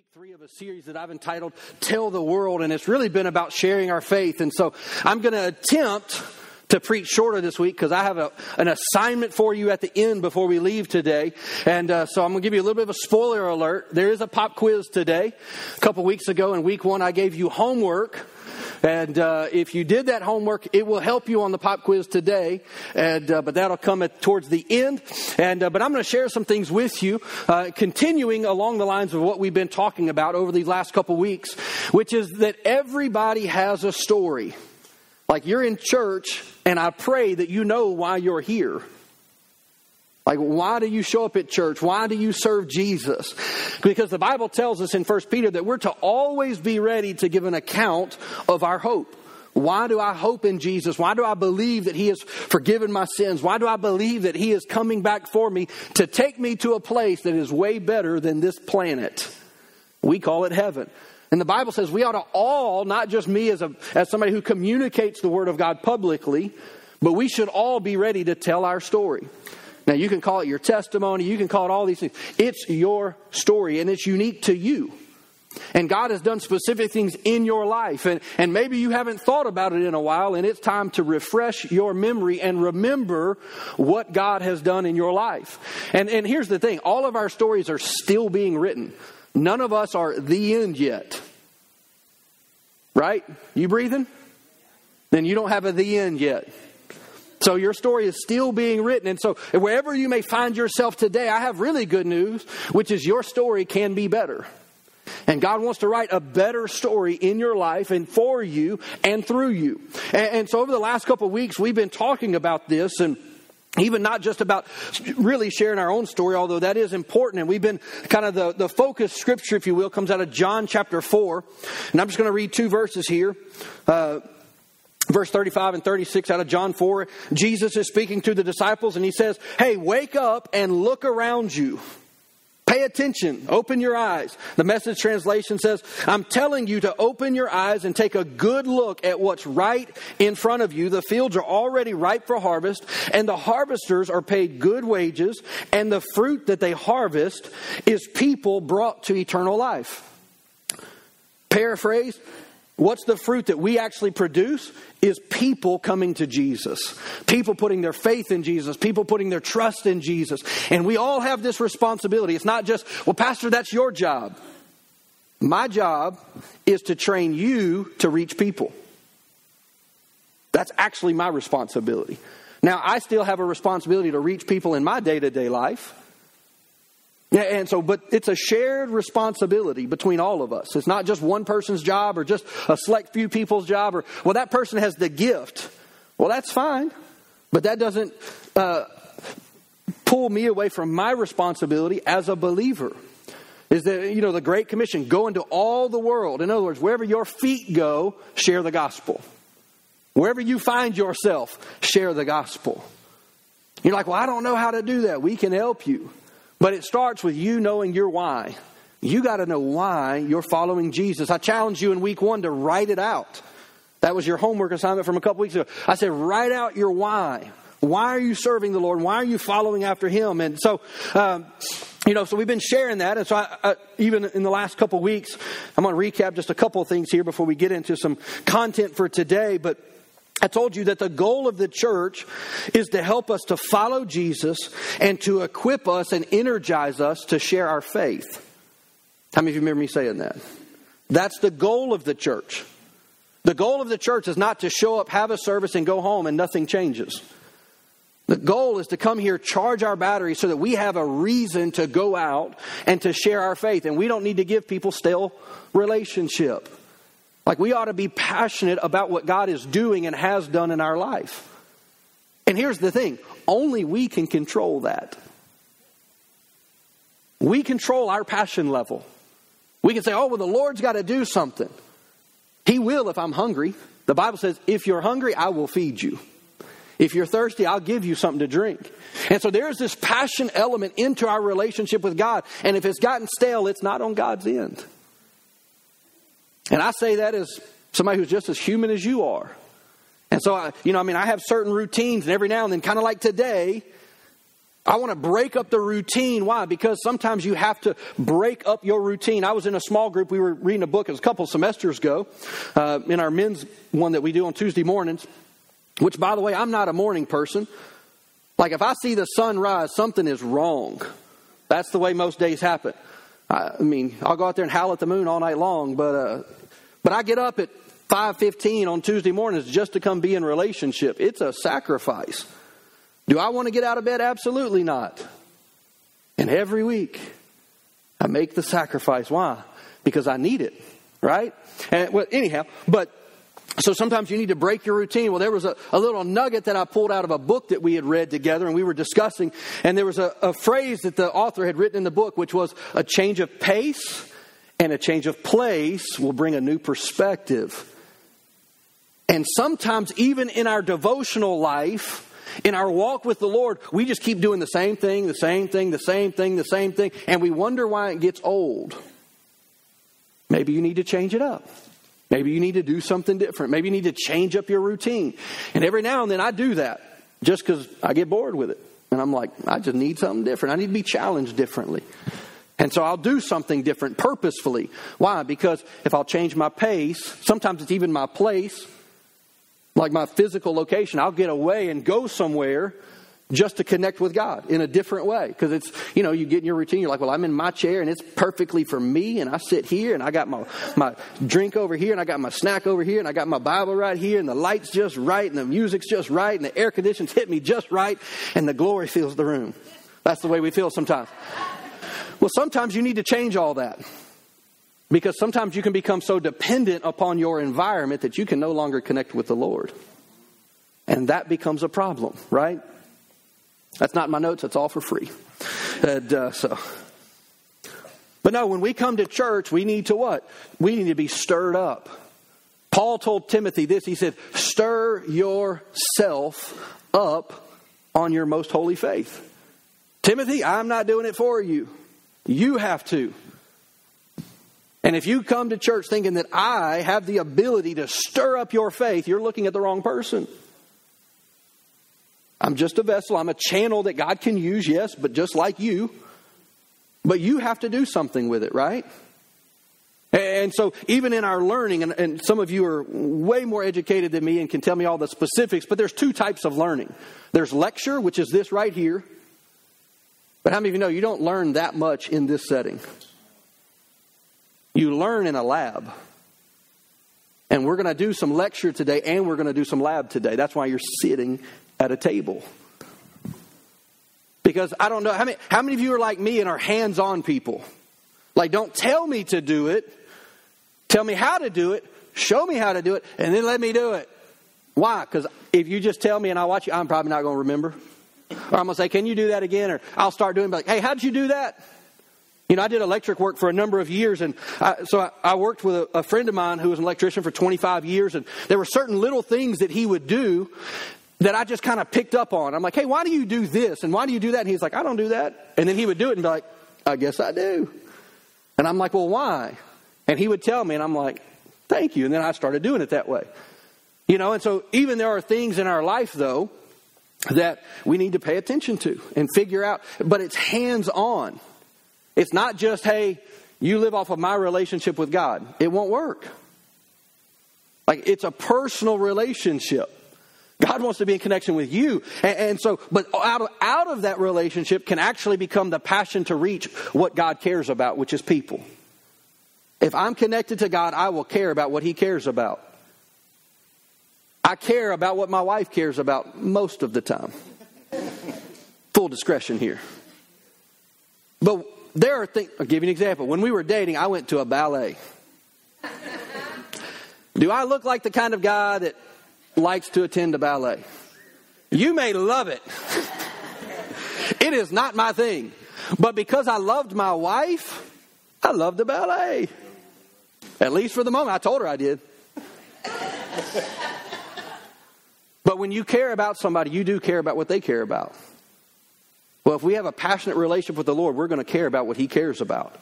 week three of a series that I've entitled Tell the World, and it's really been about sharing our faith. And so I'm going to attempt to preach shorter this week because I have a, an assignment for you at the end before we leave today. And uh, so I'm going to give you a little bit of a spoiler alert. There is a pop quiz today. A couple weeks ago in week one, I gave you homework and uh, if you did that homework, it will help you on the pop quiz today. And uh, but that'll come at, towards the end. And uh, but I'm going to share some things with you, uh, continuing along the lines of what we've been talking about over these last couple weeks, which is that everybody has a story. Like you're in church, and I pray that you know why you're here. Like, why do you show up at church? Why do you serve Jesus? Because the Bible tells us in 1 Peter that we're to always be ready to give an account of our hope. Why do I hope in Jesus? Why do I believe that He has forgiven my sins? Why do I believe that He is coming back for me to take me to a place that is way better than this planet? We call it heaven. And the Bible says we ought to all, not just me as, a, as somebody who communicates the Word of God publicly, but we should all be ready to tell our story. Now, you can call it your testimony, you can call it all these things. It's your story, and it's unique to you. And God has done specific things in your life. And, and maybe you haven't thought about it in a while, and it's time to refresh your memory and remember what God has done in your life. And, and here's the thing all of our stories are still being written. None of us are the end yet. Right? You breathing? Then you don't have a the end yet. So your story is still being written. And so wherever you may find yourself today, I have really good news, which is your story can be better. And God wants to write a better story in your life and for you and through you. And, and so over the last couple of weeks, we've been talking about this and even not just about really sharing our own story, although that is important. And we've been kind of the, the focus scripture, if you will, comes out of John chapter 4. And I'm just going to read two verses here. Uh, verse 35 and 36 out of John 4, Jesus is speaking to the disciples and he says, Hey, wake up and look around you. Pay attention. Open your eyes. The message translation says, I'm telling you to open your eyes and take a good look at what's right in front of you. The fields are already ripe for harvest, and the harvesters are paid good wages, and the fruit that they harvest is people brought to eternal life. Paraphrase, What's the fruit that we actually produce? Is people coming to Jesus. People putting their faith in Jesus. People putting their trust in Jesus. And we all have this responsibility. It's not just, well, Pastor, that's your job. My job is to train you to reach people. That's actually my responsibility. Now, I still have a responsibility to reach people in my day to day life. And so, but it's a shared responsibility between all of us. It's not just one person's job or just a select few people's job or, well, that person has the gift. Well, that's fine, but that doesn't uh, pull me away from my responsibility as a believer. Is that, you know, the Great Commission, go into all the world. In other words, wherever your feet go, share the gospel. Wherever you find yourself, share the gospel. You're like, well, I don't know how to do that. We can help you. But it starts with you knowing your why. You got to know why you're following Jesus. I challenged you in week one to write it out. That was your homework assignment from a couple weeks ago. I said, write out your why. Why are you serving the Lord? Why are you following after Him? And so, um, you know, so we've been sharing that. And so, I, I, even in the last couple weeks, I'm going to recap just a couple of things here before we get into some content for today. But I told you that the goal of the church is to help us to follow Jesus and to equip us and energize us to share our faith. How many of you remember me saying that? That's the goal of the church. The goal of the church is not to show up, have a service, and go home and nothing changes. The goal is to come here, charge our batteries so that we have a reason to go out and to share our faith. And we don't need to give people stale relationship. Like we ought to be passionate about what God is doing and has done in our life. And here's the thing only we can control that. We control our passion level. We can say, oh, well, the Lord's got to do something. He will if I'm hungry. The Bible says, if you're hungry, I will feed you. If you're thirsty, I'll give you something to drink. And so there's this passion element into our relationship with God. And if it's gotten stale, it's not on God's end. And I say that as somebody who's just as human as you are. And so, I, you know, I mean, I have certain routines, and every now and then, kind of like today, I want to break up the routine. Why? Because sometimes you have to break up your routine. I was in a small group. We were reading a book. It was a couple semesters ago uh, in our men's one that we do on Tuesday mornings. Which, by the way, I'm not a morning person. Like if I see the sun rise, something is wrong. That's the way most days happen. I mean, I'll go out there and howl at the moon all night long, but uh, but I get up at five fifteen on Tuesday mornings just to come be in relationship. It's a sacrifice. Do I want to get out of bed? Absolutely not. And every week, I make the sacrifice. Why? Because I need it, right? And well, anyhow, but so sometimes you need to break your routine. Well, there was a, a, little nugget that I pulled out of a book that we had read together and we were discussing, and there was a, a phrase that the author had written in the book, which was a change of pace and a change of place will bring a new perspective. And sometimes, even in our devotional life, in our walk with the Lord, we just keep doing the same thing, the same thing, the same thing, the same thing, and we wonder why it gets old. Maybe you need to change it up. Maybe you need to do something different. Maybe you need to change up your routine. And every now and then I do that just because I get bored with it. And I'm like, I just need something different. I need to be challenged differently. And so I'll do something different purposefully. Why? Because if I'll change my pace, sometimes it's even my place, like my physical location, I'll get away and go somewhere just to connect with God in a different way. Because it's, you know, you get in your routine, you're like, well, I'm in my chair and it's perfectly for me, and I sit here and I got my, my drink over here and I got my snack over here and I got my Bible right here and the light's just right and the music's just right and the air conditions hit me just right and the glory fills the room. That's the way we feel sometimes. Well, sometimes you need to change all that. Because sometimes you can become so dependent upon your environment that you can no longer connect with the Lord. And that becomes a problem, right? That's not my notes, that's all for free. And, uh, so. But no, when we come to church, we need to what? We need to be stirred up. Paul told Timothy this. He said, Stir yourself up on your most holy faith. Timothy, I'm not doing it for you. You have to. And if you come to church thinking that I have the ability to stir up your faith, you're looking at the wrong person. I'm just a vessel. I'm a channel that God can use, yes, but just like you. But you have to do something with it, right? And so, even in our learning, and, and, some of you are way more educated than me and can tell me all the specifics, but there's two types of learning. There's lecture, which is this right here. But how many of you know you don't learn that much in this setting? You learn in a lab. And we're going to do some lecture today and we're going to do some lab today. That's why you're sitting at a table. Because I don't know, how many, how many of you are like me and are hands on people? Like, don't tell me to do it, tell me how to do it, show me how to do it, and then let me do it. Why? Because if you just tell me and I watch you, I'm probably not going to remember. Or I'm going to say, Can you do that again? Or I'll start doing, like, Hey, how did you do that? You know, I did electric work for a number of years, and I, so I, I, worked with a, a, friend of mine who was an electrician for 25 years, and there were certain little things that he would do that I just kind of picked up on. I'm like, hey, why do you do this? And why do you do that? And he's like, I don't do that. And then he would do it and be like, I guess I do. And I'm like, well, why? And he would tell me, and I'm like, thank you. And then I started doing it that way. You know, and so even there are things in our life, though, that we need to pay attention to and figure out, but it's hands on. It's not just, hey, you live off of my relationship with God. It won't work. Like, it's a personal relationship. God wants to be in connection with you. And, and, so, but out of, out of that relationship can actually become the passion to reach what God cares about, which is people. If I'm connected to God, I will care about what He cares about. I care about what my wife cares about most of the time. Full discretion here. But there are things, I'll give you an example. When we were dating, I went to a ballet. Do I look like the kind of guy that likes to attend a ballet? You may love it. it is not my thing. But because I loved my wife, I loved the ballet. At least for the moment. I told her I did. but when you care about somebody, you do care about what they care about. Well, if we have a passionate relationship with the Lord, we're going to care about what He cares about.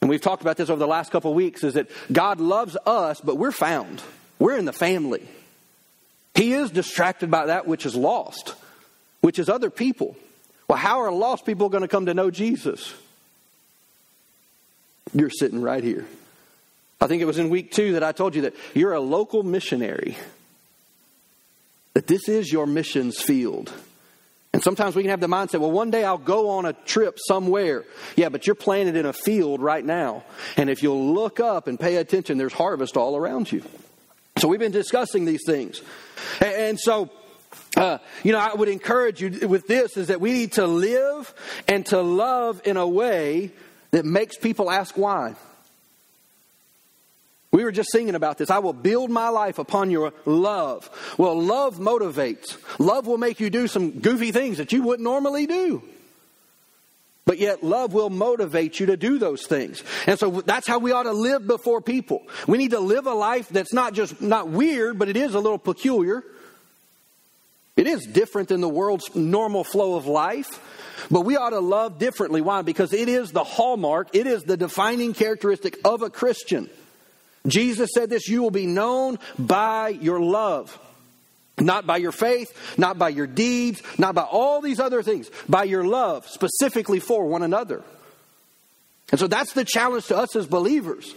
And we've talked about this over the last couple of weeks is that God loves us, but we're found. We're in the family. He is distracted by that which is lost, which is other people. Well, how are lost people going to come to know Jesus? You're sitting right here. I think it was in week two that I told you that you're a local missionary, that this is your missions field. And sometimes we can have the mindset, well, one day I'll go on a trip somewhere. Yeah, but you're planted in a field right now. And if you'll look up and pay attention, there's harvest all around you. So we've been discussing these things. And so, uh, you know, I would encourage you with this is that we need to live and to love in a way that makes people ask why. We were just singing about this. I will build my life upon your love. Well, love motivates. Love will make you do some goofy things that you wouldn't normally do. But yet, love will motivate you to do those things. And so that's how we ought to live before people. We need to live a life that's not just not weird, but it is a little peculiar. It is different than the world's normal flow of life. But we ought to love differently. Why? Because it is the hallmark, it is the defining characteristic of a Christian. Jesus said this you will be known by your love. Not by your faith, not by your deeds, not by all these other things, by your love, specifically for one another. And so that's the challenge to us as believers.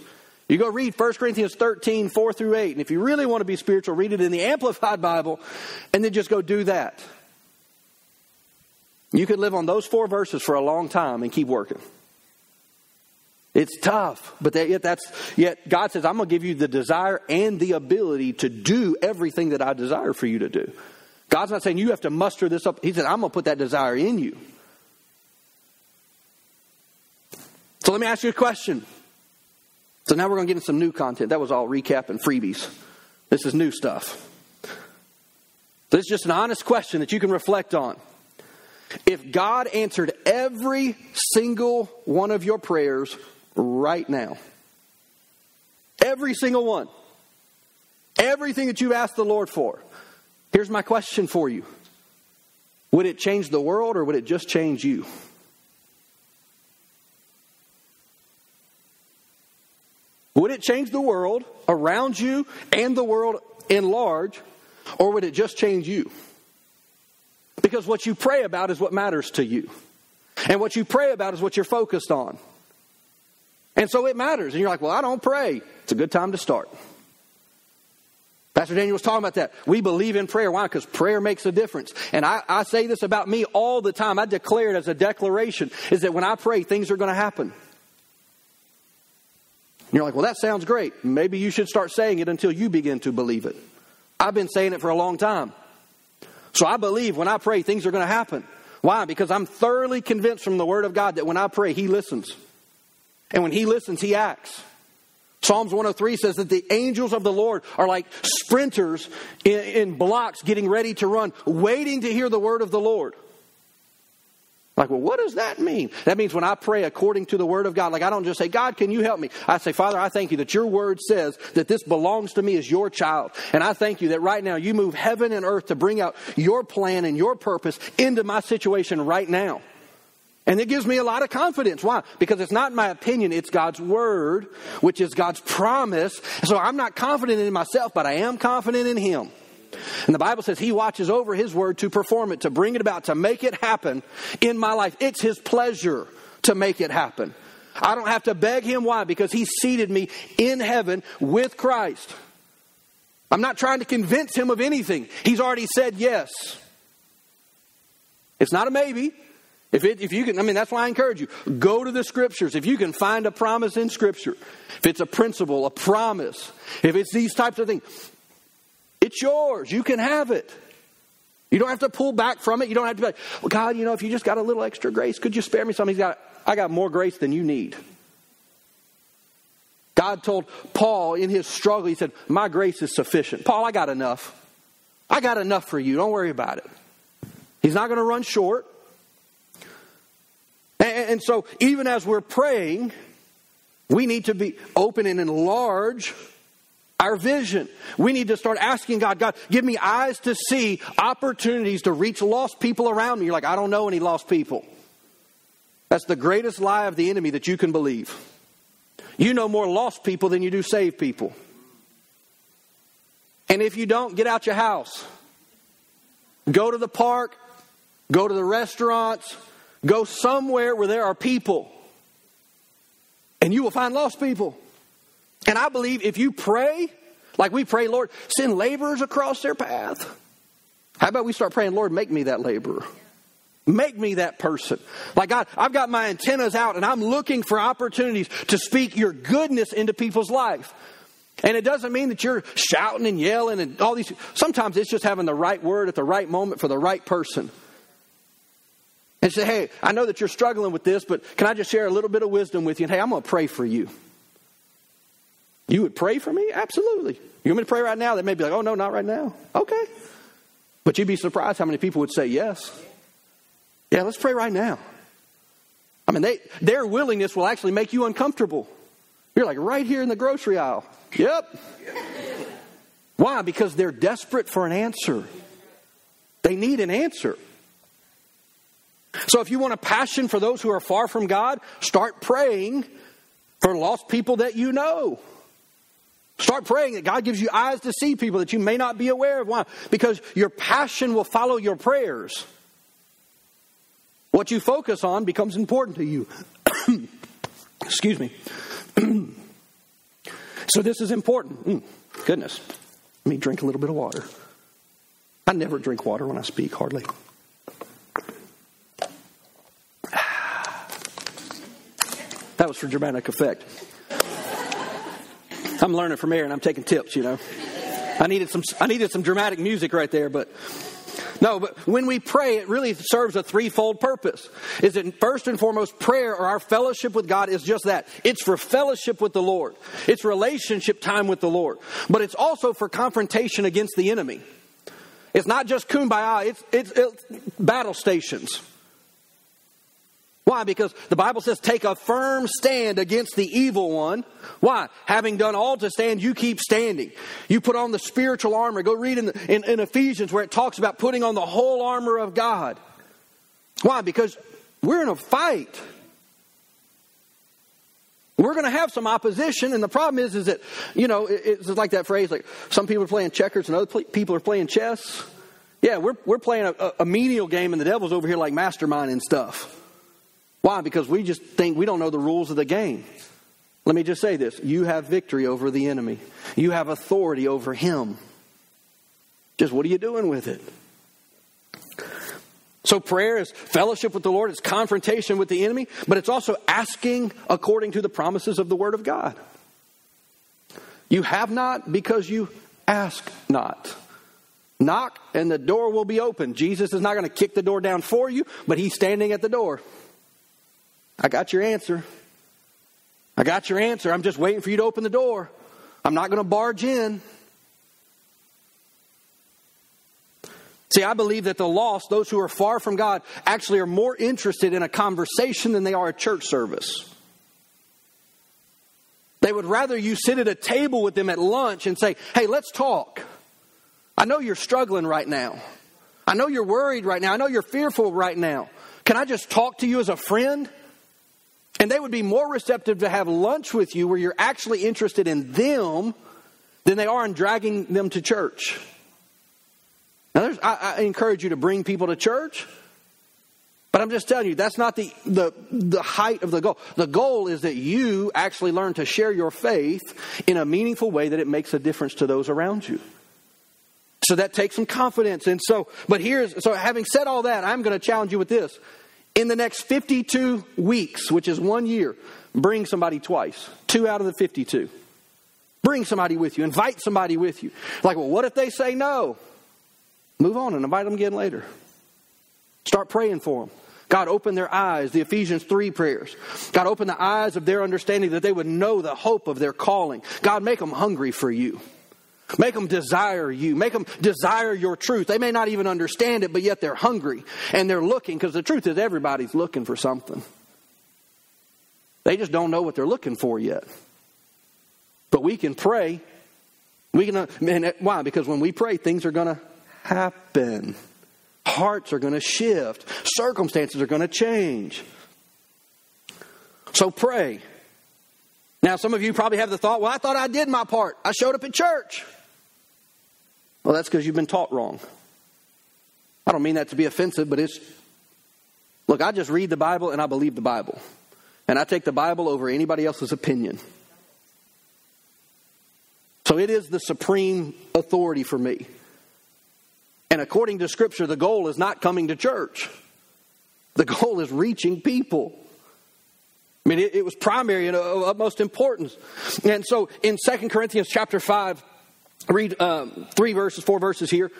You go read 1 Corinthians 13, 4 through 8. And if you really want to be spiritual, read it in the Amplified Bible and then just go do that. You could live on those four verses for a long time and keep working. It's tough, but that, yet that's yet God says, "I'm going to give you the desire and the ability to do everything that I desire for you to do." God's not saying you have to muster this up. He said, "I'm going to put that desire in you." So let me ask you a question. So now we're going to get into some new content. That was all recap and freebies. This is new stuff. This is just an honest question that you can reflect on. If God answered every single one of your prayers right now. Every single one. Everything that you've asked the Lord for. Here's my question for you Would it change the world or would it just change you? Would it change the world around you and the world in large, or would it just change you? Because what you pray about is what matters to you. And what you pray about is what you're focused on. And so it matters. And you're like, well, I don't pray. It's a good time to start. Pastor Daniel was talking about that. We believe in prayer. Why? Because prayer makes a difference. And I, I, say this about me all the time. I declare it as a declaration is that when I pray, things are going to happen. And you're like, well, that sounds great. Maybe you should start saying it until you begin to believe it. I've been saying it for a long time. So I believe when I pray, things are going to happen. Why? Because I'm thoroughly convinced from the Word of God that when I pray, He listens. And when he listens, he acts. Psalms 103 says that the angels of the Lord are like sprinters in, in, blocks getting ready to run, waiting to hear the word of the Lord. Like, well, what does that mean? That means when I pray according to the word of God, like I don't just say, God, can you help me? I say, Father, I thank you that your word says that this belongs to me as your child. And I thank you that right now you move heaven and earth to bring out your plan and your purpose into my situation right now. And it gives me a lot of confidence. Why? Because it's not my opinion, it's God's word, which is God's promise. So I'm not confident in myself, but I am confident in Him. And the Bible says He watches over His word to perform it, to bring it about, to make it happen in my life. It's His pleasure to make it happen. I don't have to beg Him. Why? Because He seated me in heaven with Christ. I'm not trying to convince Him of anything. He's already said yes. It's not a maybe. If, it, if you can, I mean, that's why I encourage you. Go to the scriptures. If you can find a promise in scripture, if it's a principle, a promise, if it's these types of things, it's yours. You can have it. You don't have to pull back from it. You don't have to be like, well, God, you know, if you just got a little extra grace, could you spare me some? He's got, I got more grace than you need. God told Paul in his struggle, he said, My grace is sufficient. Paul, I got enough. I got enough for you. Don't worry about it. He's not going to run short. And, so, even as we're praying, we need to be open and enlarge our vision. We need to start asking God, God, give me eyes to see opportunities to reach lost people around me. You're like, I don't know any lost people. That's the greatest lie of the enemy that you can believe. You know more lost people than you do saved people. And if you don't, get out your house. Go to the park, go to the restaurants, go somewhere where there are people, and you will find lost people. And I believe if you pray, like we pray, Lord, send laborers across their path. How about we start praying, Lord, make me that laborer? Make me that person. Like God, I've got my antennas out and I'm looking for opportunities to speak your goodness into people's life. And it doesn't mean that you're shouting and yelling and all these. Sometimes it's just having the right word at the right moment for the right person. And say, hey, I know that you're struggling with this, but can I just share a little bit of wisdom with you? And hey, I'm going to pray for you. You would pray for me? Absolutely. You want me to pray right now? They may be like, oh, no, not right now. Okay. But you'd be surprised how many people would say yes. Yeah, let's pray right now. I mean, they, their willingness will actually make you uncomfortable. You're like right here in the grocery aisle. Yep. Why? Because they're desperate for an answer. They need an answer. So if you want a passion for those who are far from God, start praying for lost people that you know. Start praying that God gives you eyes to see people that you may not be aware of. Why? Because your passion will follow your prayers. What you focus on becomes important to you. Excuse me. so this is important. Mm, goodness. Let me drink a little bit of water. I never drink water when I speak, hardly. That was for dramatic effect. I'm learning from Aaron. I'm taking tips, you know. I needed some I needed some dramatic music right there, but no, but when we pray, it really serves a threefold purpose. Is it first and foremost prayer or our fellowship with God is just that. It's for fellowship with the Lord. It's relationship time with the Lord. But it's also for confrontation against the enemy. It's not just kumbaya, it's, it's, it's battle stations. Why? Because the Bible says, take a firm stand against the evil one. Why? Having done all to stand, you keep standing. You put on the spiritual armor. Go read in, in, in Ephesians where it talks about putting on the whole armor of God. Why? Because we're in a fight. We're going to have some opposition, and the problem is, is that you know, it's like that phrase, like some people are playing checkers and other people are playing chess. Yeah, we're we're playing a, a menial game, and the devil's over here like masterminding stuff. Why? Because we just think we don't know the rules of the game. Let me just say this you have victory over the enemy, you have authority over him. Just what are you doing with it? So, prayer is fellowship with the Lord, it's confrontation with the enemy, but it's also asking according to the promises of the Word of God. You have not because you ask not. Knock and the door will be open. Jesus is not going to kick the door down for you, but He's standing at the door. I got your answer. I got your answer. I'm just waiting for you to open the door. I'm not going to barge in. See, I believe that the lost, those who are far from God, actually are more interested in a conversation than they are a church service. They would rather you sit at a table with them at lunch and say, hey, let's talk. I know you're struggling right now. I know you're worried right now. I know you're fearful right now. Can I just talk to you as a friend? And they would be more receptive to have lunch with you where you're actually interested in them than they are in dragging them to church. Now, I, I encourage you to bring people to church, but I'm just telling you, that's not the, the, the height of the goal. The goal is that you actually learn to share your faith in a meaningful way that it makes a difference to those around you. So that takes some confidence. And so, but here's, so having said all that, I'm going to challenge you with this. In the next 52 weeks, which is one year, bring somebody twice. Two out of the 52. Bring somebody with you. Invite somebody with you. Like, well, what if they say no? Move on and invite them again later. Start praying for them. God, open their eyes, the Ephesians 3 prayers. God, open the eyes of their understanding that they would know the hope of their calling. God, make them hungry for you. Make them desire you. Make them desire your truth. They may not even understand it, but yet they're hungry and they're looking because the truth is everybody's looking for something. They just don't know what they're looking for yet. But we can pray. We can, uh, and uh, why? Because when we pray, things are going to happen. Hearts are going to shift. Circumstances are going to change. So pray. Now, some of you probably have the thought, well, I thought I did my part. I showed up at church. Well, that's because you've been taught wrong. I don't mean that to be offensive, but it's look, I just read the Bible and I believe the Bible. And I take the Bible over anybody else's opinion. So it is the supreme authority for me. And according to Scripture, the goal is not coming to church, the goal is reaching people. I mean, it, it was primary and of utmost importance. And so in 2 Corinthians chapter 5, read um, three verses, four verses here.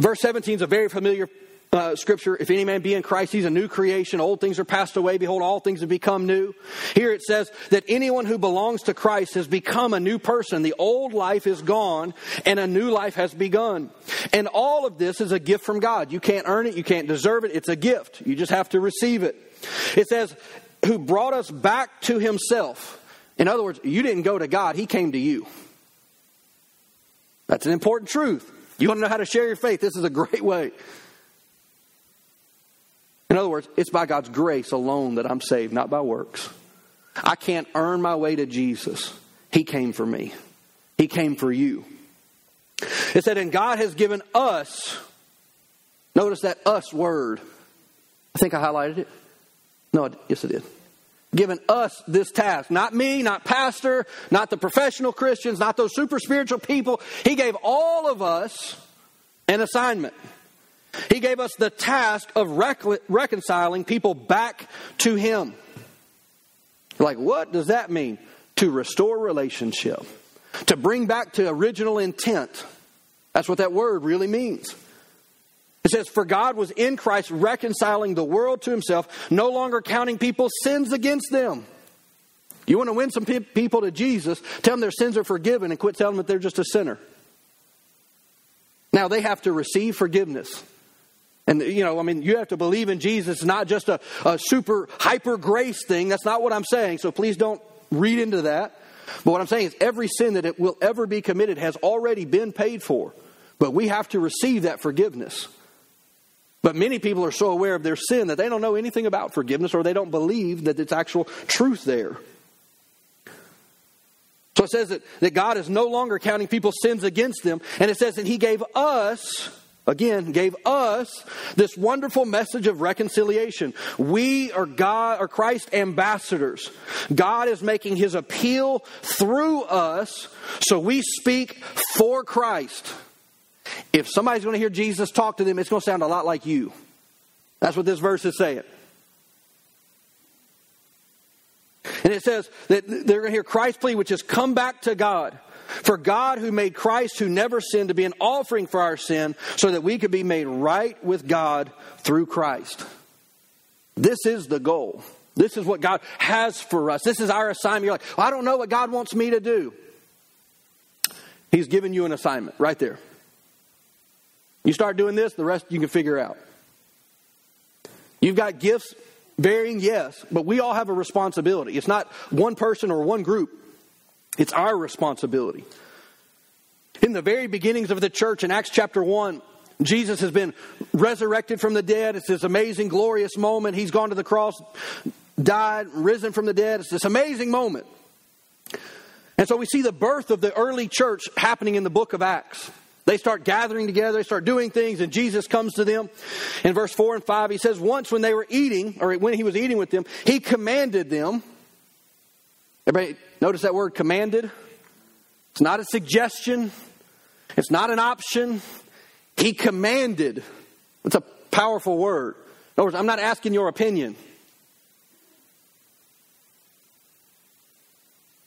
Verse 17 is a very familiar uh, scripture, if any man be in Christ, he's a new creation. Old things are passed away. Behold, all things have become new. Here it says that anyone who belongs to Christ has become a new person. The old life is gone and a new life has begun. And all of this is a gift from God. You can't earn it. You can't deserve it. It's a gift. You just have to receive it. It says, who brought us back to himself. In other words, you didn't go to God. He came to you. That's an important truth. You want to know how to share your faith? This is a great way. In other words, it's by God's grace alone that I'm saved, not by works. I can't earn my way to Jesus. He came for me, He came for you. It said, and God has given us, notice that us word. I think I highlighted it. No, yes, I did. Given us this task. Not me, not pastor, not the professional Christians, not those super spiritual people. He gave all of us an assignment. He gave us the task of reconciling people back to Him. Like, what does that mean? To restore relationship, to bring back to original intent. That's what that word really means. It says, For God was in Christ reconciling the world to Himself, no longer counting people's sins against them. You want to win some people to Jesus, tell them their sins are forgiven and quit telling them that they're just a sinner. Now, they have to receive forgiveness. And, you know, I mean, you have to believe in Jesus, not just a, a super hyper grace thing. That's not what I'm saying. So please don't read into that. But what I'm saying is every sin that it will ever be committed has already been paid for. But we have to receive that forgiveness. But many people are so aware of their sin that they don't know anything about forgiveness or they don't believe that it's actual truth there. So it says that, that God is no longer counting people's sins against them. And it says that He gave us again gave us this wonderful message of reconciliation. We are God or Christ ambassadors. God is making his appeal through us, so we speak for Christ. If somebody's going to hear Jesus talk to them, it's going to sound a lot like you. That's what this verse is saying. And it says that they're going to hear Christ's plea, which is come back to God. For God, who made Christ, who never sinned, to be an offering for our sin, so that we could be made right with God through Christ. This is the goal. This is what God has for us. This is our assignment. You're like, well, I don't know what God wants me to do. He's given you an assignment right there. You start doing this, the rest you can figure out. You've got gifts, varying, yes, but we all have a responsibility. It's not one person or one group. It's our responsibility. In the very beginnings of the church in Acts chapter 1, Jesus has been resurrected from the dead. It's this amazing, glorious moment. He's gone to the cross, died, risen from the dead. It's this amazing moment. And so we see the birth of the early church happening in the book of Acts. They start gathering together, they start doing things, and Jesus comes to them. In verse 4 and 5, he says, Once when they were eating, or when he was eating with them, he commanded them. Everybody Notice that word commanded. It's not a suggestion, it's not an option. He commanded. It's a powerful word. In other words, I'm not asking your opinion.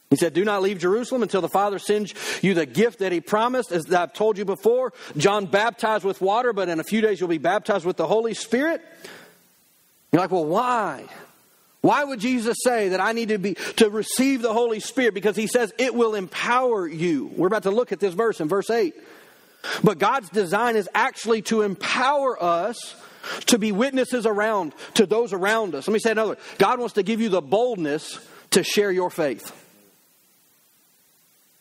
He said, Do not leave Jerusalem until the Father sends you the gift that He promised. As I've told you before, John baptized with water, but in a few days you'll be baptized with the Holy Spirit. You're like, Well, why? Why would Jesus say that I need to be to receive the Holy Spirit? Because he says it will empower you. We're about to look at this verse in verse 8. But God's design is actually to empower us to be witnesses around to those around us. Let me say another. God wants to give you the boldness to share your faith.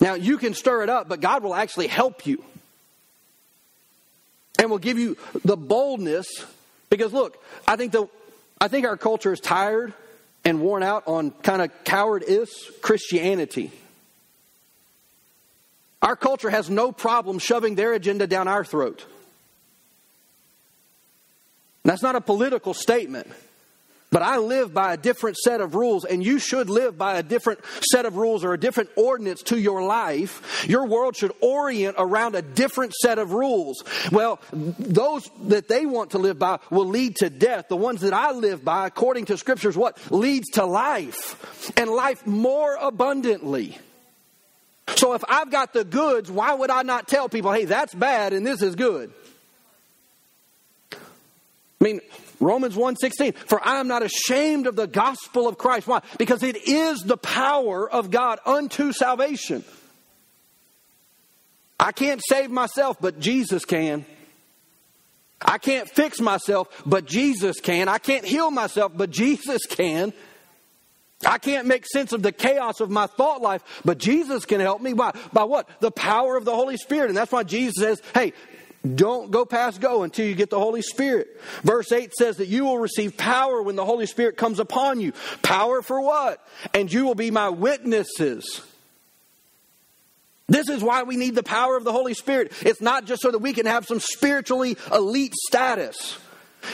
Now, you can stir it up, but God will actually help you. And will give you the boldness because look, I think the I think our culture is tired and worn out on kind of cowardice Christianity. Our culture has no problem shoving their agenda down our throat. That's not a political statement. But I live by a different set of rules, and you should live by a different set of rules or a different ordinance to your life. Your world should orient around a different set of rules. Well, those that they want to live by will lead to death. The ones that I live by, according to scriptures, what leads to life and life more abundantly. So if I've got the goods, why would I not tell people, hey, that's bad and this is good? I mean, Romans 1:16 For I am not ashamed of the gospel of Christ. Why? Because it is the power of God unto salvation. I can't save myself, but Jesus can. I can't fix myself, but Jesus can. I can't heal myself, but Jesus can. I can't make sense of the chaos of my thought life, but Jesus can help me by, by what? The power of the Holy Spirit. And that's why Jesus says, hey, don't go past go until you get the Holy Spirit. Verse 8 says that you will receive power when the Holy Spirit comes upon you. Power for what? And you will be my witnesses. This is why we need the power of the Holy Spirit. It's not just so that we can have some spiritually elite status.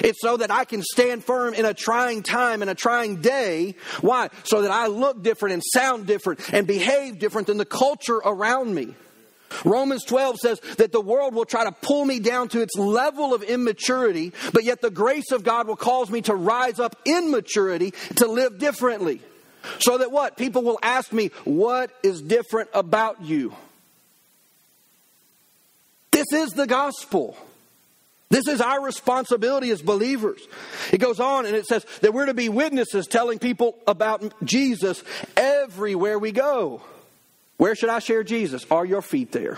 It's so that I can stand firm in a trying time, in a trying day. Why? So that I look different and sound different and behave different than the culture around me. Romans 12 says that the world will try to pull me down to its level of immaturity, but yet the grace of God will cause me to rise up in maturity to live differently. So that what? People will ask me, What is different about you? This is the gospel. This is our responsibility as believers. It goes on and it says that we're to be witnesses telling people about Jesus everywhere we go. Where should I share Jesus? Are your feet there?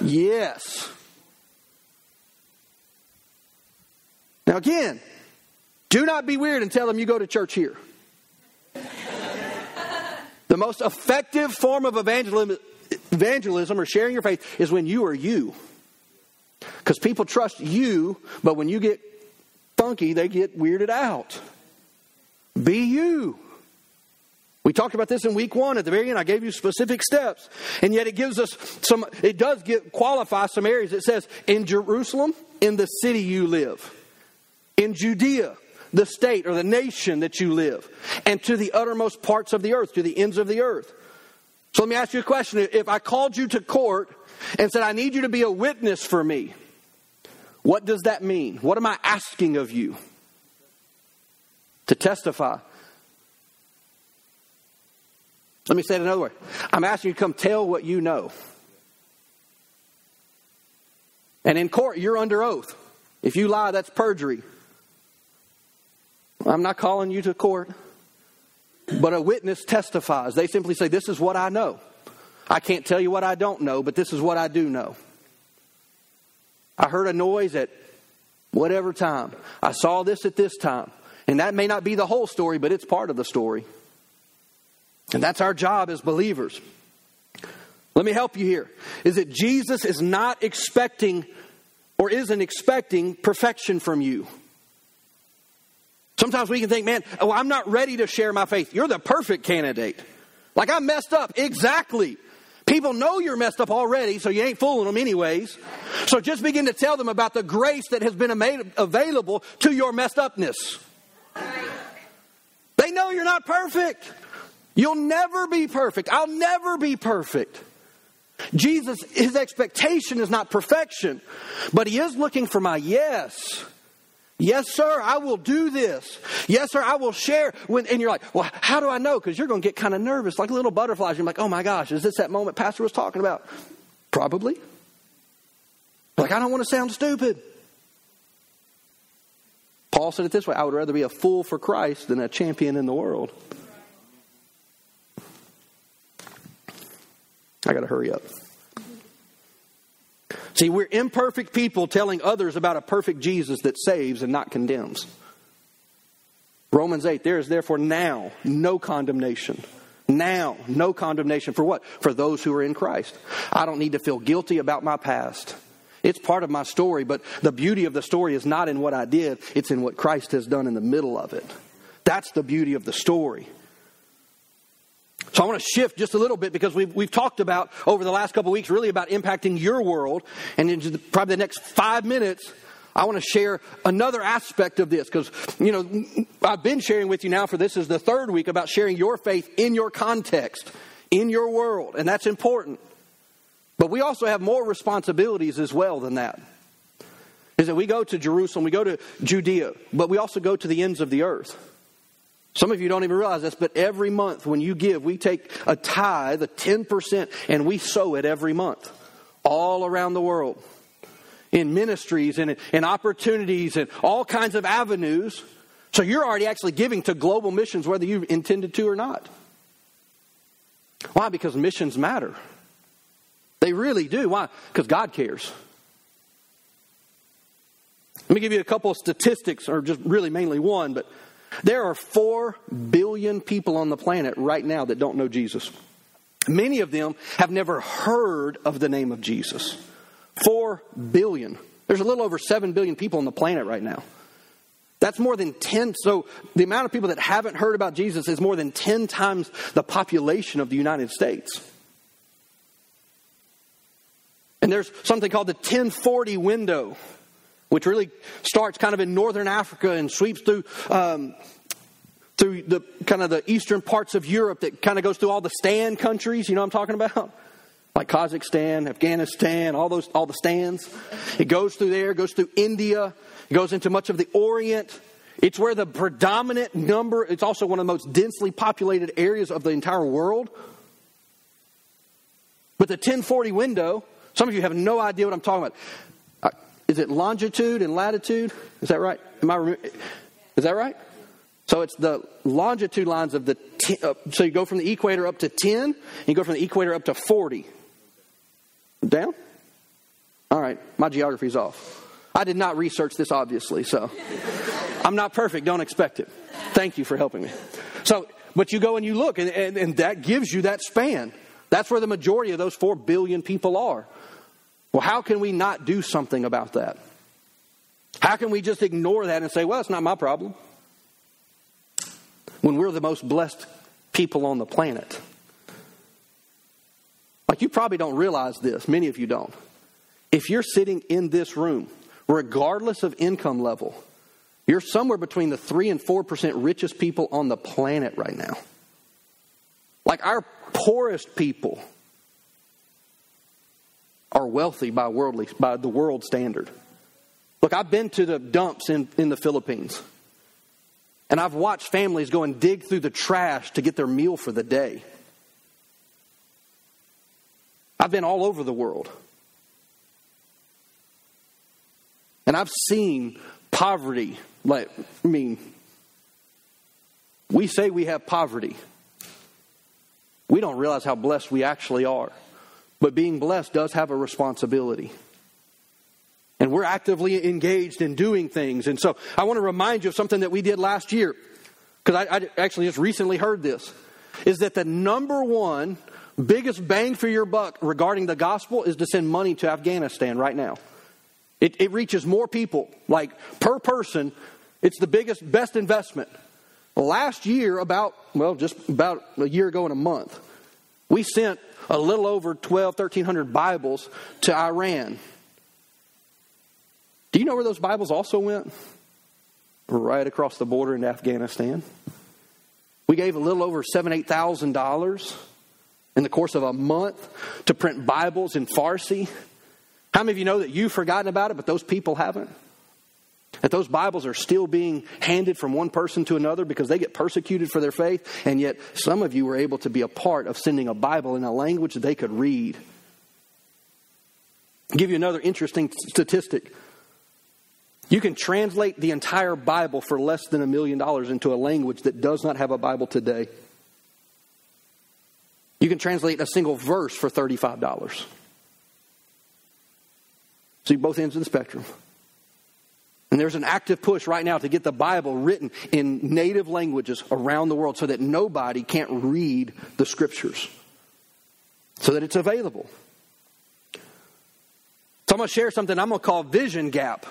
Yes. Now, again, do not be weird and tell them you go to church here. the most effective form of evangelism, evangelism or sharing your faith is when you are you. Because people trust you, but when you get funky, they get weirded out. Be you. We talked about this in week one at the very end. I gave you specific steps. And yet it gives us some, it does get, qualify some areas. It says, in Jerusalem, in the city you live, in Judea, the state or the nation that you live, and to the uttermost parts of the earth, to the ends of the earth. So let me ask you a question. If I called you to court and said, I need you to be a witness for me, what does that mean? What am I asking of you? To testify. Let me say it another way. I'm asking you to come tell what you know. And in court, you're under oath. If you lie, that's perjury. I'm not calling you to court, but a witness testifies. They simply say, This is what I know. I can't tell you what I don't know, but this is what I do know. I heard a noise at whatever time. I saw this at this time. And that may not be the whole story, but it's part of the story. And that's our job as believers. Let me help you here. Is that Jesus is not expecting or isn't expecting perfection from you. Sometimes we can think, man, oh, I'm not ready to share my faith. You're the perfect candidate. Like I messed up. Exactly. People know you're messed up already, so you ain't fooling them anyways. So just begin to tell them about the grace that has been made available to your messed upness. They know you're not perfect. You'll never be perfect. I'll never be perfect. Jesus, his expectation is not perfection, but he is looking for my yes. Yes, sir, I will do this. Yes, sir, I will share. When, and you're like, well, how do I know? Because you're going to get kind of nervous, like little butterflies. You're like, oh my gosh, is this that moment Pastor was talking about? Probably. Like, I don't want to sound stupid. Paul said it this way I would rather be a fool for Christ than a champion in the world. I got to hurry up. See, we're imperfect people telling others about a perfect Jesus that saves and not condemns. Romans 8, there is therefore now no condemnation. Now, no condemnation for what? For those who are in Christ. I don't need to feel guilty about my past. It's part of my story, but the beauty of the story is not in what I did, it's in what Christ has done in the middle of it. That's the beauty of the story. So I want to shift just a little bit because we've, we've talked about over the last couple weeks really about impacting your world. And in probably the next five minutes, I want to share another aspect of this because, you know, I've been sharing with you now for this is the third week about sharing your faith in your context, in your world, and that's important. But we also have more responsibilities as well than that. Is that we go to Jerusalem, we go to Judea, but we also go to the ends of the earth. Some of you don't even realize this, but every month when you give, we take a tithe, a 10%, and we sow it every month all around the world in ministries and in opportunities and all kinds of avenues. So you're already actually giving to global missions, whether you intended to or not. Why? Because missions matter. They really do. Why? Because God cares. Let me give you a couple of statistics, or just really mainly one, but there are 4 billion people on the planet right now that don't know Jesus. Many of them have never heard of the name of Jesus. 4 billion. There's a little over 7 billion people on the planet right now. That's more than 10. So the amount of people that haven't heard about Jesus is more than 10 times the population of the United States. And there's something called the 1040 window which really starts kind of in northern Africa and sweeps through um, through the kind of the eastern parts of Europe that kind of goes through all the stand countries. You know what I'm talking about? Like Kazakhstan, Afghanistan, all those all the stands. It goes through there, goes through India, it goes into much of the Orient. It's where the predominant number, it's also one of the most densely populated areas of the entire world. But the 1040 window, some of you have no idea what I'm talking about is it longitude and latitude? Is that right? Am I? Is that right? So it's the longitude lines of the. T- uh, so you go from the equator up to ten, and you go from the equator up to forty. Down. All right, my geography's off. I did not research this, obviously, so I'm not perfect. Don't expect it. Thank you for helping me. So, but you go and you look, and, and, and that gives you that span. That's where the majority of those four billion people are. Well, how can we not do something about that? How can we just ignore that and say, well, it's not my problem? When we're the most blessed people on the planet. Like, you probably don't realize this, many of you don't. If you're sitting in this room, regardless of income level, you're somewhere between the 3 and 4% richest people on the planet right now. Like, our poorest people are wealthy by worldly by the world standard. Look, I've been to the dumps in, in the Philippines. And I've watched families go and dig through the trash to get their meal for the day. I've been all over the world. And I've seen poverty. Like, I mean, we say we have poverty. We don't realize how blessed we actually are. But being blessed does have a responsibility. And we're actively engaged in doing things. And so I want to remind you of something that we did last year, because I, I actually just recently heard this, is that the number one biggest bang for your buck regarding the gospel is to send money to Afghanistan right now. It, it, reaches more people, like per person. It's the biggest, best investment. Last year, about, well, just about a year ago in a month, we sent a little over 12, 1300 Bibles to Iran. Do you know where those Bibles also went? Right across the border into Afghanistan. We gave a little over seven, eight thousand dollars in the course of a month to print Bibles in Farsi. How many of you know that you've forgotten about it, but those people haven't? That those Bibles are still being handed from one person to another because they get persecuted for their faith, and yet some of you were able to be a part of sending a Bible in a language that they could read. I'll give you another interesting statistic. You can translate the entire Bible for less than a million dollars into a language that does not have a Bible today. You can translate a single verse for $35. See both ends of the spectrum. And there's an active push right now to get the Bible written in native languages around the world so that nobody can't read the scriptures, so that it's available. So I'm going to share something I'm going to call vision gap.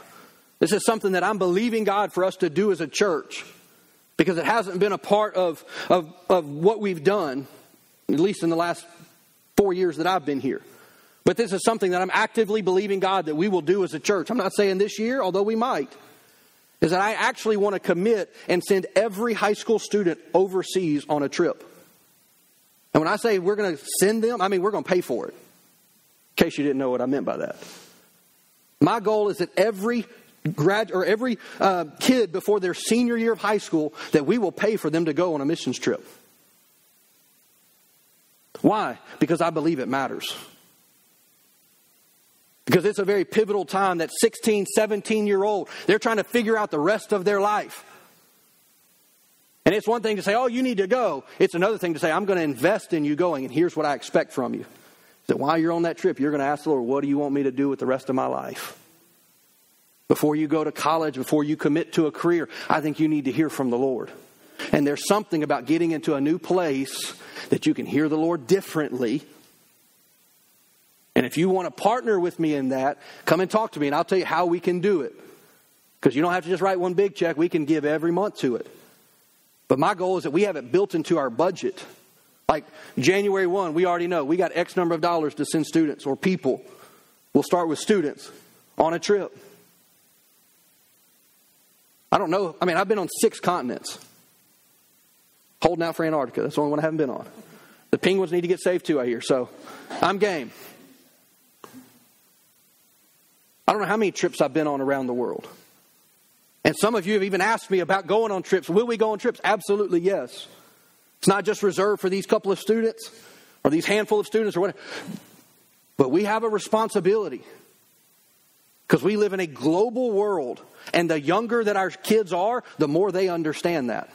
This is something that I'm believing God for us to do as a church because it hasn't been a part of, of, of what we've done, at least in the last four years that I've been here. But this is something that I'm actively believing God that we will do as a church. I'm not saying this year, although we might. Is that I actually want to commit and send every high school student overseas on a trip. And when I say we're going to send them, I mean we're going to pay for it. In case you didn't know what I meant by that. My goal is that every grad or every uh, kid before their senior year of high school that we will pay for them to go on a missions trip. Why? Because I believe it matters. Because it's a very pivotal time that 16, 17 year old, they're trying to figure out the rest of their life. And it's one thing to say, oh, you need to go. It's another thing to say, I'm going to invest in you going, and here's what I expect from you. That while you're on that trip, you're going to ask the Lord, what do you want me to do with the rest of my life? Before you go to college, before you commit to a career, I think you need to hear from the Lord. And there's something about getting into a new place that you can hear the Lord differently and if you want to partner with me in that, come and talk to me and I'll tell you how we can do it. Because you don't have to just write one big check, we can give every month to it. But my goal is that we have it built into our budget. Like January 1, we already know we got X number of dollars to send students or people. We'll start with students on a trip. I don't know. I mean, I've been on six continents. Holding out for Antarctica. That's the only one I haven't been on. The penguins need to get saved too, I hear. So I'm game. I don't know how many trips I've been on around the world. And some of you have even asked me about going on trips. Will we go on trips? Absolutely, yes. It's not just reserved for these couple of students or these handful of students or whatever. But we have a responsibility because we live in a global world. And the younger that our kids are, the more they understand that.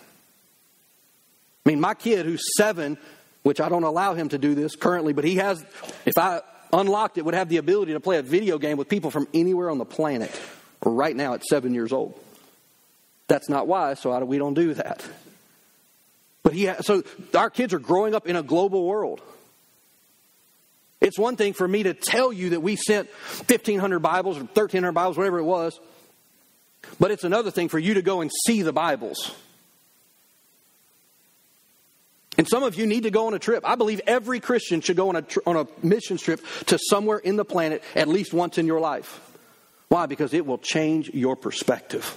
I mean, my kid who's seven, which I don't allow him to do this currently, but he has, if I unlocked it, would have the ability to play a video game with people from anywhere on the planet. Right now, at seven years old. That's not why, so we don't do that. But he, so our kids are growing up in a global world. It's one thing for me to tell you that we sent 1,500 Bibles or 1,300 Bibles, whatever it was, but it's another thing for you to go and see the Bibles. And some of you need to go on a trip. I believe every Christian should go on a, on a mission trip to somewhere in the planet at least once in your life. Why? Because it will change your perspective.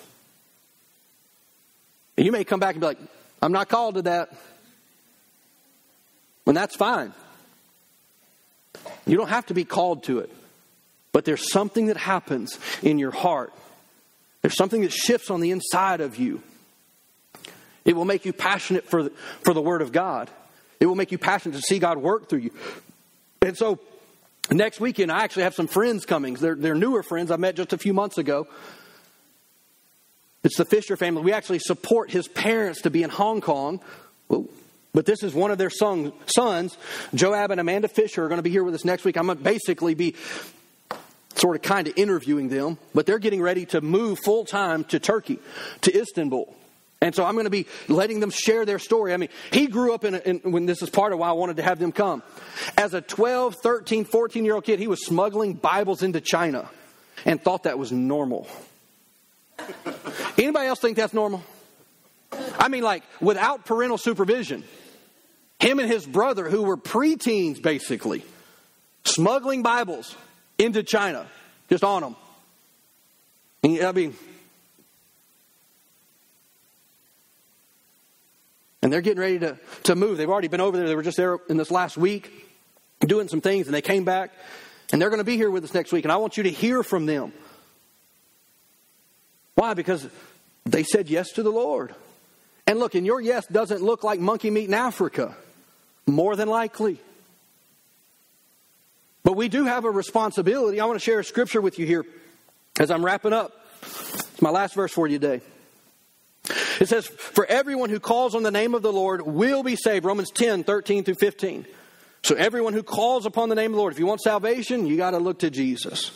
And you may come back and be like, I'm not called to that. And that's fine. You don't have to be called to it. But there's something that happens in your heart. There's something that shifts on the inside of you it will make you passionate for the, for the Word of God. It will make you passionate to see God work through you. And so, next weekend, I actually have some friends coming. They're, they're newer friends I met just a few months ago. It's the Fisher family. We actually support his parents to be in Hong Kong. But this is one of their son, sons. Joab and Amanda Fisher are going to be here with us next week. I'm going to basically be sort of kind of interviewing them, but they're getting ready to move full time to Turkey, to Istanbul. And so I'm going to be letting them share their story. I mean, he grew up in, a, in, when this is part of why I wanted to have them come. As a 12, 13, 14 year old kid, he was smuggling Bibles into China and thought that was normal. Anybody else think that's normal? I mean, like, without parental supervision. Him and his brother, who were preteens basically, smuggling Bibles into China, just on them. I mean, And they're getting ready to, to move. They've already been over there. They were just there in this last week doing some things, and they came back. And they're going to be here with us next week. And I want you to hear from them. Why? Because they said yes to the Lord. And look, and your yes doesn't look like monkey meat in Africa, more than likely. But we do have a responsibility. I want to share a scripture with you here as I'm wrapping up. It's my last verse for you today. It says, For everyone who calls on the name of the Lord will be saved. Romans 10, 13 through 15. So everyone who calls upon the name of the Lord, if you want salvation, you got to look to Jesus.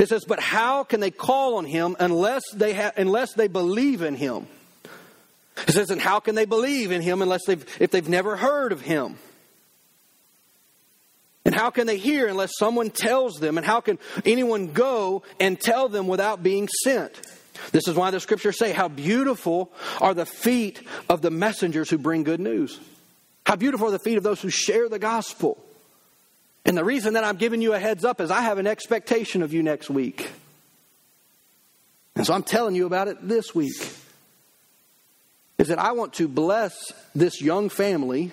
It says, but how can they call on him unless they ha- unless they believe in him? It says, and how can they believe in him unless they've if they've never heard of him? And how can they hear unless someone tells them? And how can anyone go and tell them without being sent? This is why the scriptures say, How beautiful are the feet of the messengers who bring good news. How beautiful are the feet of those who share the gospel. And the reason that I'm giving you a heads up is I have an expectation of you next week. And so I'm telling you about it this week. Is that I want to bless this young family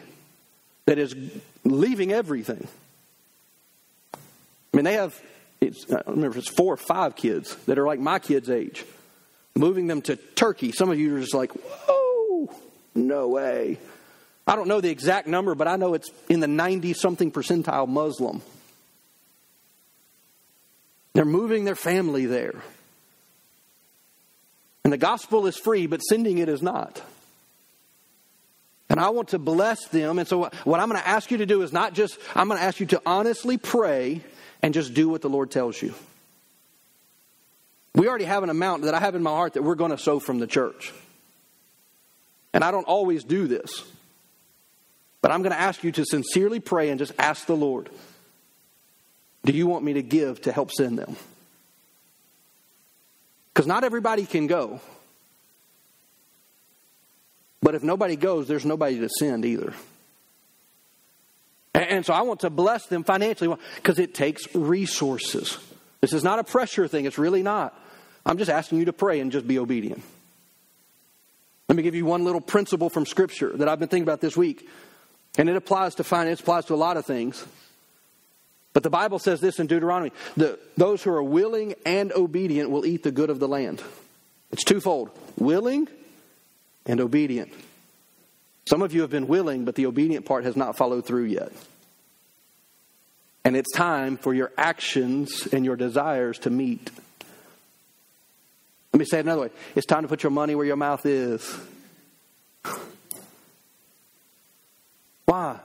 that is leaving everything. I mean, they have, it's, I remember it's four or five kids that are like my kids' age, moving them to Turkey. Some of you are just like, whoa, no way. I don't know the exact number, but I know it's in the 90 something percentile Muslim. They're moving their family there. And the gospel is free, but sending it is not. And I want to bless them. And so, what I'm going to ask you to do is not just, I'm going to ask you to honestly pray and just do what the Lord tells you. We already have an amount that I have in my heart that we're going to sow from the church. And I don't always do this. But I'm going to ask you to sincerely pray and just ask the Lord, do you want me to give to help send them? Because not everybody can go. But if nobody goes, there's nobody to send either. And so I want to bless them financially because it takes resources. This is not a pressure thing, it's really not. I'm just asking you to pray and just be obedient. Let me give you one little principle from Scripture that I've been thinking about this week. And it applies to finance, applies to a lot of things. But the Bible says this in Deuteronomy the, those who are willing and obedient will eat the good of the land. It's twofold willing and obedient. Some of you have been willing, but the obedient part has not followed through yet. And it's time for your actions and your desires to meet. Let me say it another way it's time to put your money where your mouth is. Why?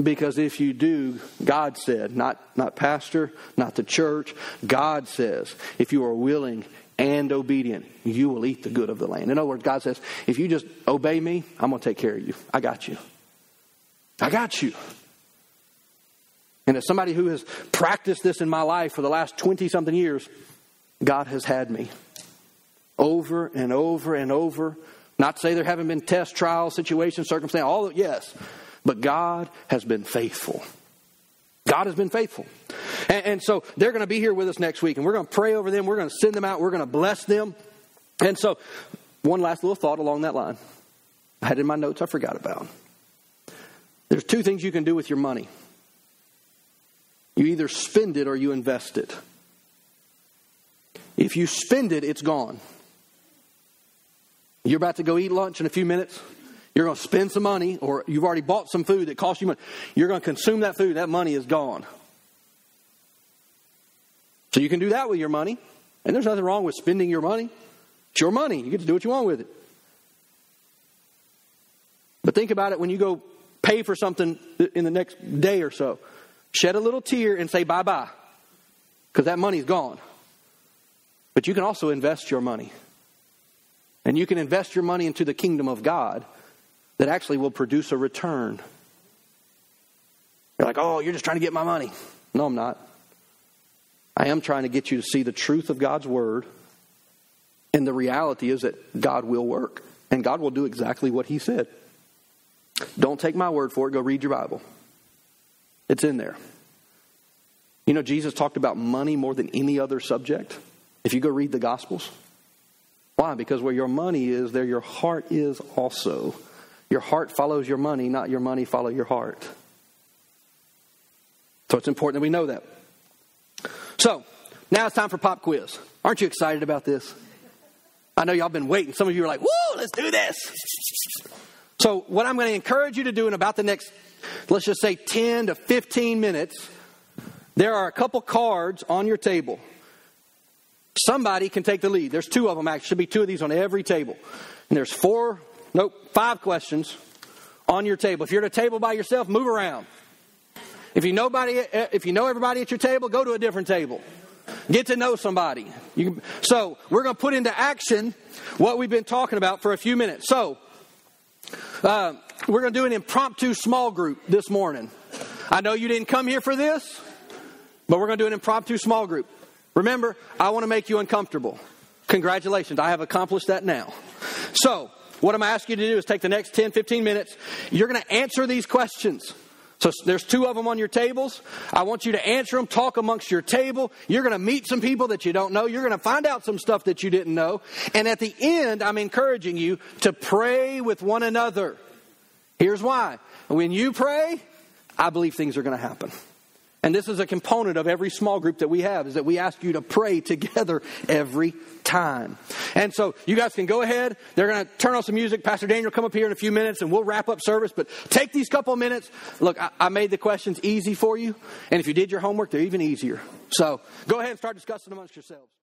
Because if you do, God said, not, not pastor, not the church, God says, if you are willing and obedient, you will eat the good of the land. In other words, God says, if you just obey me, I'm going to take care of you. I got you. I got you. And as somebody who has practiced this in my life for the last 20 something years, God has had me over and over and over. Not to say there haven't been tests, trials, situations, circumstances, all yes. But God has been faithful. God has been faithful. And, and so they're going to be here with us next week, and we're going to pray over them. We're going to send them out. We're going to bless them. And so, one last little thought along that line. I had in my notes I forgot about. There's two things you can do with your money you either spend it or you invest it. If you spend it, it's gone. You're about to go eat lunch in a few minutes. You're going to spend some money, or you've already bought some food that cost you money. You're going to consume that food. That money is gone. So you can do that with your money. And there's nothing wrong with spending your money. It's your money. You get to do what you want with it. But think about it when you go pay for something in the next day or so. Shed a little tear and say bye bye because that money's gone. But you can also invest your money. And you can invest your money into the kingdom of God that actually will produce a return. You're like, oh, you're just trying to get my money. No, I'm not. I am trying to get you to see the truth of God's word. And the reality is that God will work, and God will do exactly what He said. Don't take my word for it. Go read your Bible, it's in there. You know, Jesus talked about money more than any other subject. If you go read the Gospels, why? Because where your money is, there your heart is also. Your heart follows your money, not your money follow your heart. So it's important that we know that. So, now it's time for pop quiz. Aren't you excited about this? I know y'all been waiting. Some of you are like, woo, let's do this. So, what I'm going to encourage you to do in about the next, let's just say 10 to 15 minutes, there are a couple cards on your table. Somebody can take the lead. There's two of them, actually. Should be two of these on every table. And there's four Nope, five questions on your table. If you're at a table by yourself, move around. If you nobody, if you know everybody at your table, go to a different table. Get to know somebody. You, so we're going to put into action what we've been talking about for a few minutes. So uh, we're going to do an impromptu small group this morning. I know you didn't come here for this, but we're going to do an impromptu small group. Remember, I want to make you uncomfortable. Congratulations, I have accomplished that now. So what I'm asking you to do is take the next 10, 15 minutes. You're going to answer these questions. So So there's two of them on your tables. I want you to answer them, talk amongst your table. You're going to meet some people that you don't know. You're going to find out some stuff that you didn't know. And at the end, I'm encouraging you to pray with one another. Here's why. When you pray, I believe things are going to happen. And this is a component of every small group that we have is that we ask you to pray together every time. And so you guys can go ahead. They're going to turn on some music. Pastor Daniel come up here in a few minutes and we'll wrap up service. But take these couple minutes. Look, I, I made the questions easy for you. And if you did your homework, they're even easier. So go ahead and start discussing amongst yourselves.